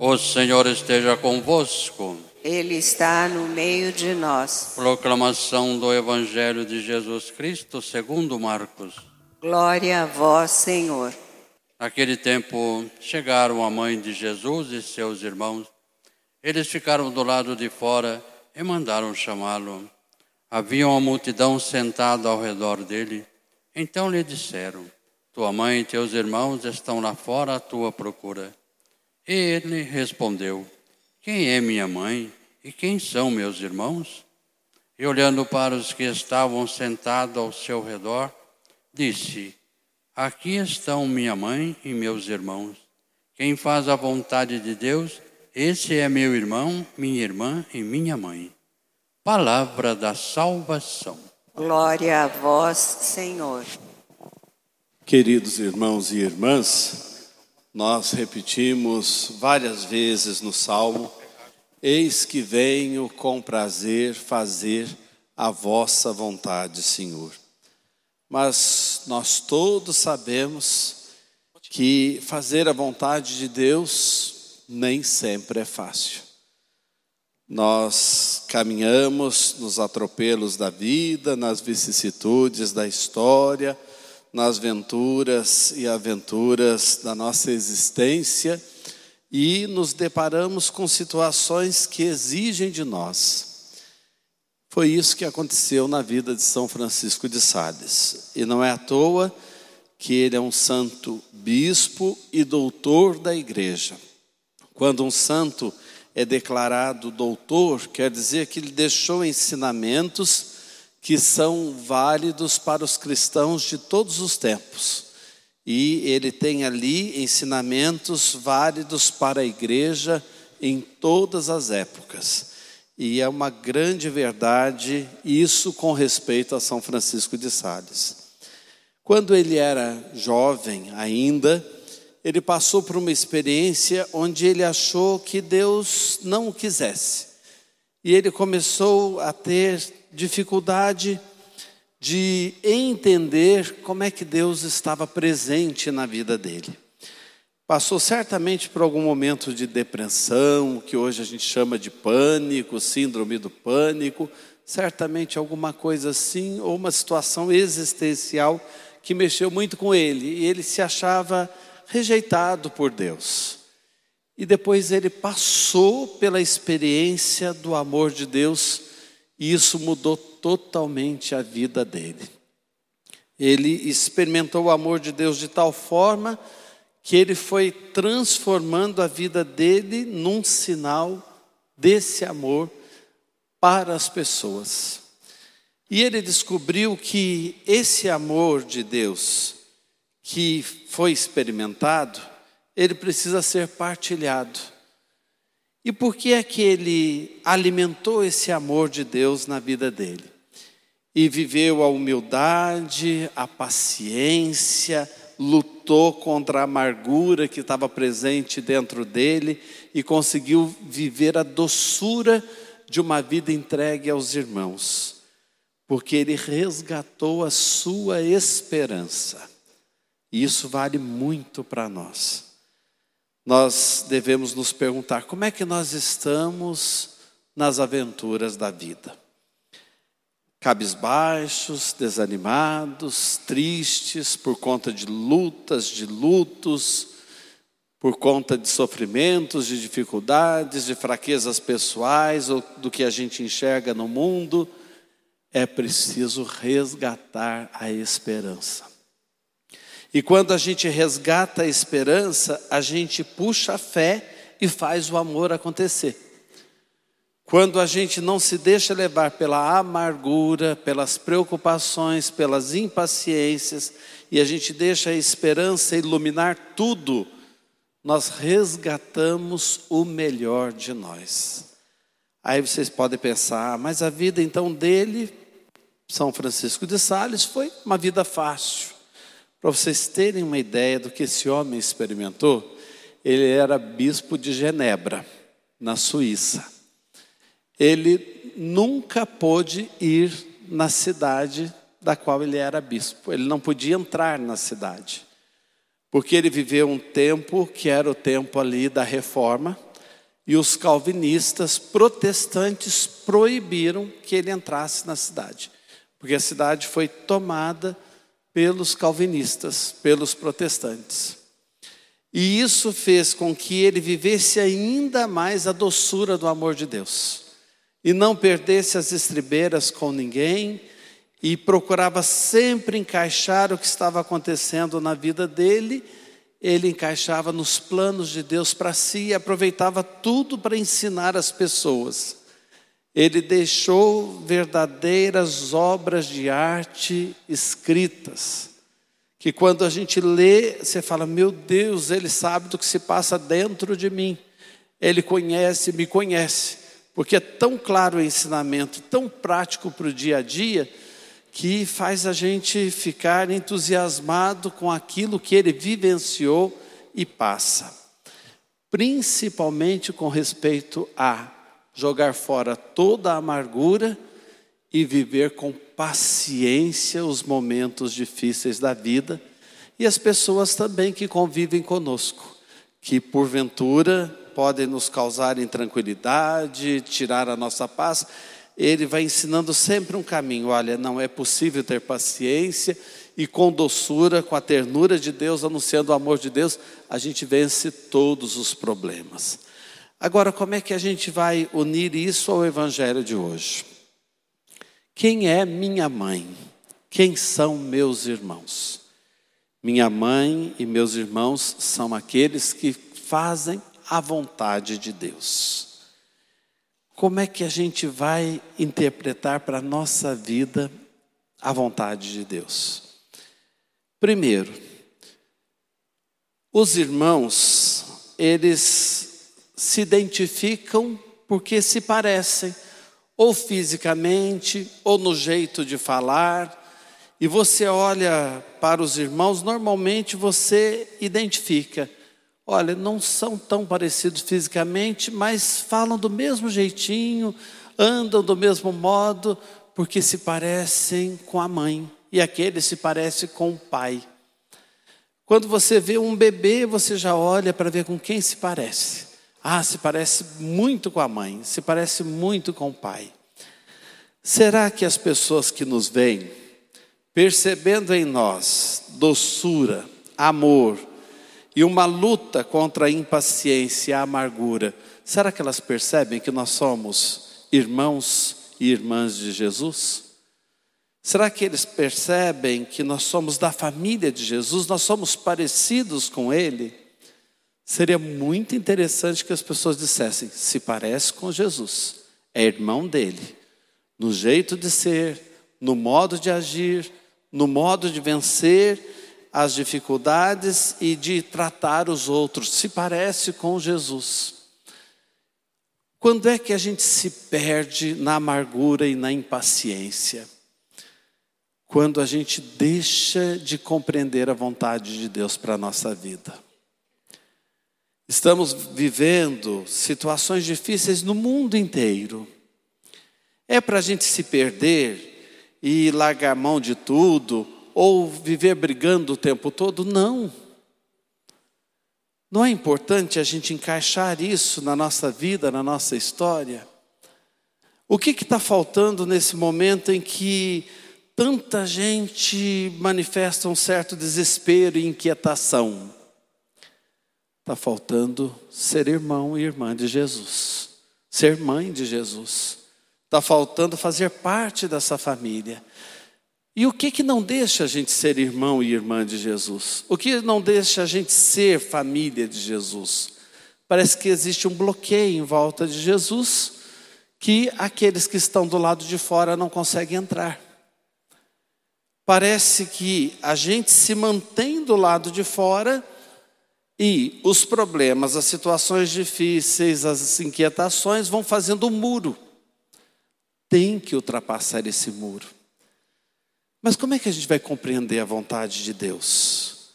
O Senhor esteja convosco. Ele está no meio de nós. Proclamação do Evangelho de Jesus Cristo segundo Marcos. Glória a vós, Senhor. Naquele tempo chegaram a mãe de Jesus e seus irmãos. Eles ficaram do lado de fora e mandaram chamá-lo. Havia uma multidão sentada ao redor dele. Então lhe disseram: Tua mãe e teus irmãos estão lá fora à tua procura. E ele respondeu: Quem é minha mãe e quem são meus irmãos? E olhando para os que estavam sentados ao seu redor, disse: Aqui estão minha mãe e meus irmãos. Quem faz a vontade de Deus, esse é meu irmão, minha irmã e minha mãe. Palavra da salvação. Glória a vós, Senhor. Queridos irmãos e irmãs, nós repetimos várias vezes no Salmo: Eis que venho com prazer fazer a vossa vontade, Senhor. Mas nós todos sabemos que fazer a vontade de Deus nem sempre é fácil. Nós caminhamos nos atropelos da vida, nas vicissitudes da história, nas venturas e aventuras da nossa existência e nos deparamos com situações que exigem de nós. Foi isso que aconteceu na vida de São Francisco de Sales. E não é à toa que ele é um santo bispo e doutor da igreja. Quando um santo é declarado doutor, quer dizer que ele deixou ensinamentos que são válidos para os cristãos de todos os tempos. E ele tem ali ensinamentos válidos para a igreja em todas as épocas. E é uma grande verdade isso com respeito a São Francisco de Sales. Quando ele era jovem ainda, ele passou por uma experiência onde ele achou que Deus não o quisesse. E ele começou a ter dificuldade de entender como é que Deus estava presente na vida dele. Passou certamente por algum momento de depressão, que hoje a gente chama de pânico, síndrome do pânico, certamente alguma coisa assim, ou uma situação existencial que mexeu muito com ele, e ele se achava rejeitado por Deus. E depois ele passou pela experiência do amor de Deus, e isso mudou totalmente a vida dele. Ele experimentou o amor de Deus de tal forma que ele foi transformando a vida dele num sinal desse amor para as pessoas. E ele descobriu que esse amor de Deus que foi experimentado, ele precisa ser partilhado. E por que é que ele alimentou esse amor de Deus na vida dele? E viveu a humildade, a paciência, lutou contra a amargura que estava presente dentro dele e conseguiu viver a doçura de uma vida entregue aos irmãos, porque ele resgatou a sua esperança. E isso vale muito para nós. Nós devemos nos perguntar como é que nós estamos nas aventuras da vida. Cabisbaixos, desanimados, tristes por conta de lutas, de lutos, por conta de sofrimentos, de dificuldades, de fraquezas pessoais ou do que a gente enxerga no mundo, é preciso resgatar a esperança. E quando a gente resgata a esperança, a gente puxa a fé e faz o amor acontecer. Quando a gente não se deixa levar pela amargura, pelas preocupações, pelas impaciências, e a gente deixa a esperança iluminar tudo, nós resgatamos o melhor de nós. Aí vocês podem pensar, mas a vida então dele, São Francisco de Sales, foi uma vida fácil. Para vocês terem uma ideia do que esse homem experimentou, ele era bispo de Genebra, na Suíça. Ele nunca pôde ir na cidade da qual ele era bispo. Ele não podia entrar na cidade. Porque ele viveu um tempo que era o tempo ali da reforma, E os calvinistas protestantes proibiram que ele entrasse na cidade, porque a cidade foi tomada pelos calvinistas, pelos protestantes. E isso fez com que ele vivesse ainda mais a doçura do amor de Deus, e não perdesse as estribeiras com ninguém, e procurava sempre encaixar o que estava acontecendo na vida dele, ele encaixava nos planos de Deus para si e aproveitava tudo para ensinar as pessoas. Ele deixou verdadeiras obras de arte escritas, que quando a gente lê, você fala: Meu Deus, ele sabe do que se passa dentro de mim, ele conhece, me conhece, porque é tão claro o ensinamento, tão prático para o dia a dia que faz a gente ficar entusiasmado com aquilo que ele vivenciou e passa. Principalmente com respeito a jogar fora toda a amargura e viver com paciência os momentos difíceis da vida e as pessoas também que convivem conosco, que porventura podem nos causar intranquilidade, tirar a nossa paz ele vai ensinando sempre um caminho. Olha, não é possível ter paciência e com doçura, com a ternura de Deus, anunciando o amor de Deus, a gente vence todos os problemas. Agora, como é que a gente vai unir isso ao evangelho de hoje? Quem é minha mãe? Quem são meus irmãos? Minha mãe e meus irmãos são aqueles que fazem a vontade de Deus. Como é que a gente vai interpretar para a nossa vida a vontade de Deus? Primeiro, os irmãos, eles se identificam porque se parecem, ou fisicamente, ou no jeito de falar, e você olha para os irmãos, normalmente você identifica olha, não são tão parecidos fisicamente, mas falam do mesmo jeitinho, andam do mesmo modo, porque se parecem com a mãe, e aquele se parece com o pai. Quando você vê um bebê, você já olha para ver com quem se parece. Ah, se parece muito com a mãe, se parece muito com o pai. Será que as pessoas que nos veem, percebendo em nós doçura, amor, e uma luta contra a impaciência e a amargura, será que elas percebem que nós somos irmãos e irmãs de Jesus? Será que eles percebem que nós somos da família de Jesus, nós somos parecidos com Ele? Seria muito interessante que as pessoas dissessem: se parece com Jesus, é irmão dele, no jeito de ser, no modo de agir, no modo de vencer as dificuldades e de tratar os outros, se parece com Jesus. Quando é que a gente se perde na amargura e na impaciência? Quando a gente deixa de compreender a vontade de Deus para a nossa vida. Estamos vivendo situações difíceis no mundo inteiro. É para a gente se perder e largar mão de tudo, ou viver brigando o tempo todo, não. Não é importante a gente encaixar isso na nossa vida, na nossa história? O que está faltando nesse momento em que tanta gente manifesta um certo desespero e inquietação? Está faltando ser irmão e irmã de Jesus, ser mãe de Jesus. Está faltando fazer parte dessa família. E o que que não deixa a gente ser irmão e irmã de Jesus? O que não deixa a gente ser família de Jesus? Parece que existe um bloqueio em volta de Jesus que aqueles que estão do lado de fora não conseguem entrar. Parece que a gente se mantém do lado de fora e os problemas, as situações difíceis, as inquietações vão fazendo um muro. Tem que ultrapassar esse muro. Mas como é que a gente vai compreender a vontade de Deus?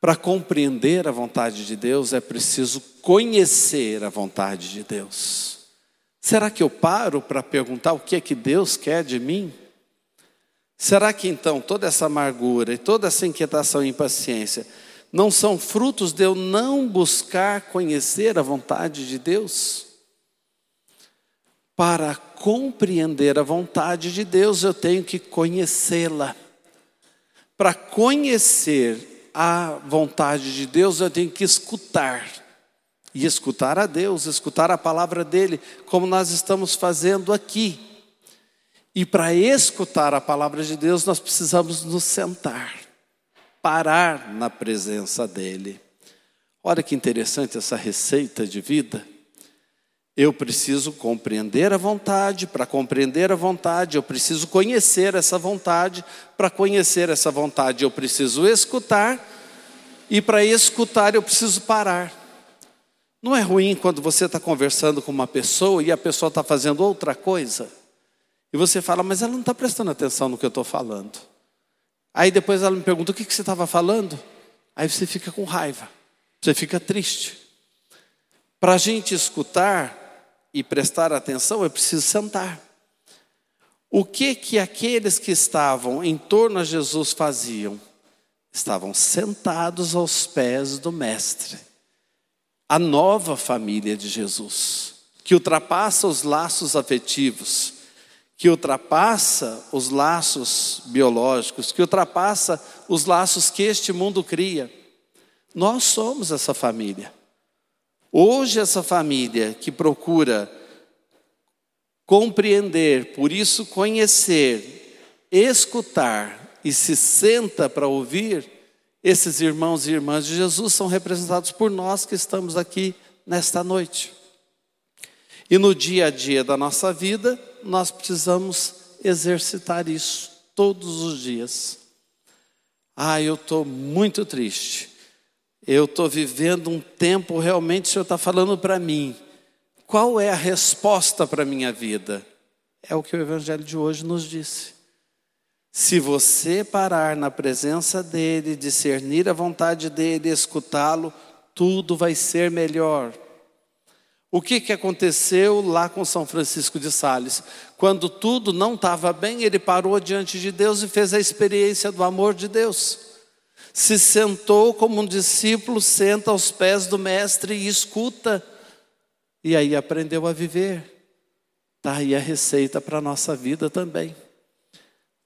Para compreender a vontade de Deus é preciso conhecer a vontade de Deus. Será que eu paro para perguntar o que é que Deus quer de mim? Será que então toda essa amargura e toda essa inquietação e impaciência não são frutos de eu não buscar conhecer a vontade de Deus? Para compreender a vontade de Deus, eu tenho que conhecê-la. Para conhecer a vontade de Deus, eu tenho que escutar. E escutar a Deus, escutar a palavra dele, como nós estamos fazendo aqui. E para escutar a palavra de Deus, nós precisamos nos sentar, parar na presença dele. Olha que interessante essa receita de vida. Eu preciso compreender a vontade, para compreender a vontade, eu preciso conhecer essa vontade, para conhecer essa vontade, eu preciso escutar, e para escutar, eu preciso parar. Não é ruim quando você está conversando com uma pessoa e a pessoa está fazendo outra coisa, e você fala, mas ela não está prestando atenção no que eu estou falando. Aí depois ela me pergunta, o que, que você estava falando? Aí você fica com raiva, você fica triste. Para a gente escutar, e prestar atenção, é preciso sentar. O que que aqueles que estavam em torno a Jesus faziam? Estavam sentados aos pés do Mestre. A nova família de Jesus, que ultrapassa os laços afetivos, que ultrapassa os laços biológicos, que ultrapassa os laços que este mundo cria. Nós somos essa família. Hoje, essa família que procura compreender, por isso conhecer, escutar e se senta para ouvir, esses irmãos e irmãs de Jesus são representados por nós que estamos aqui nesta noite. E no dia a dia da nossa vida, nós precisamos exercitar isso todos os dias. Ah, eu estou muito triste. Eu estou vivendo um tempo, realmente o Senhor está falando para mim. Qual é a resposta para a minha vida? É o que o Evangelho de hoje nos disse. Se você parar na presença dEle, discernir a vontade dEle, escutá-lo, tudo vai ser melhor. O que, que aconteceu lá com São Francisco de Sales? Quando tudo não estava bem, ele parou diante de Deus e fez a experiência do amor de Deus se sentou como um discípulo, senta aos pés do Mestre e escuta, e aí aprendeu a viver. Está aí a receita para a nossa vida também.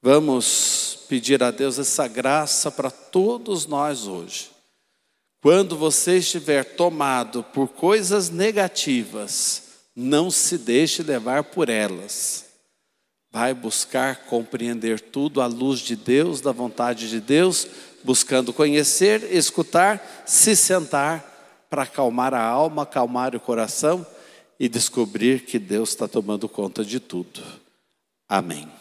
Vamos pedir a Deus essa graça para todos nós hoje. Quando você estiver tomado por coisas negativas, não se deixe levar por elas. Vai buscar compreender tudo à luz de Deus, da vontade de Deus, buscando conhecer, escutar, se sentar para acalmar a alma, acalmar o coração e descobrir que Deus está tomando conta de tudo. Amém.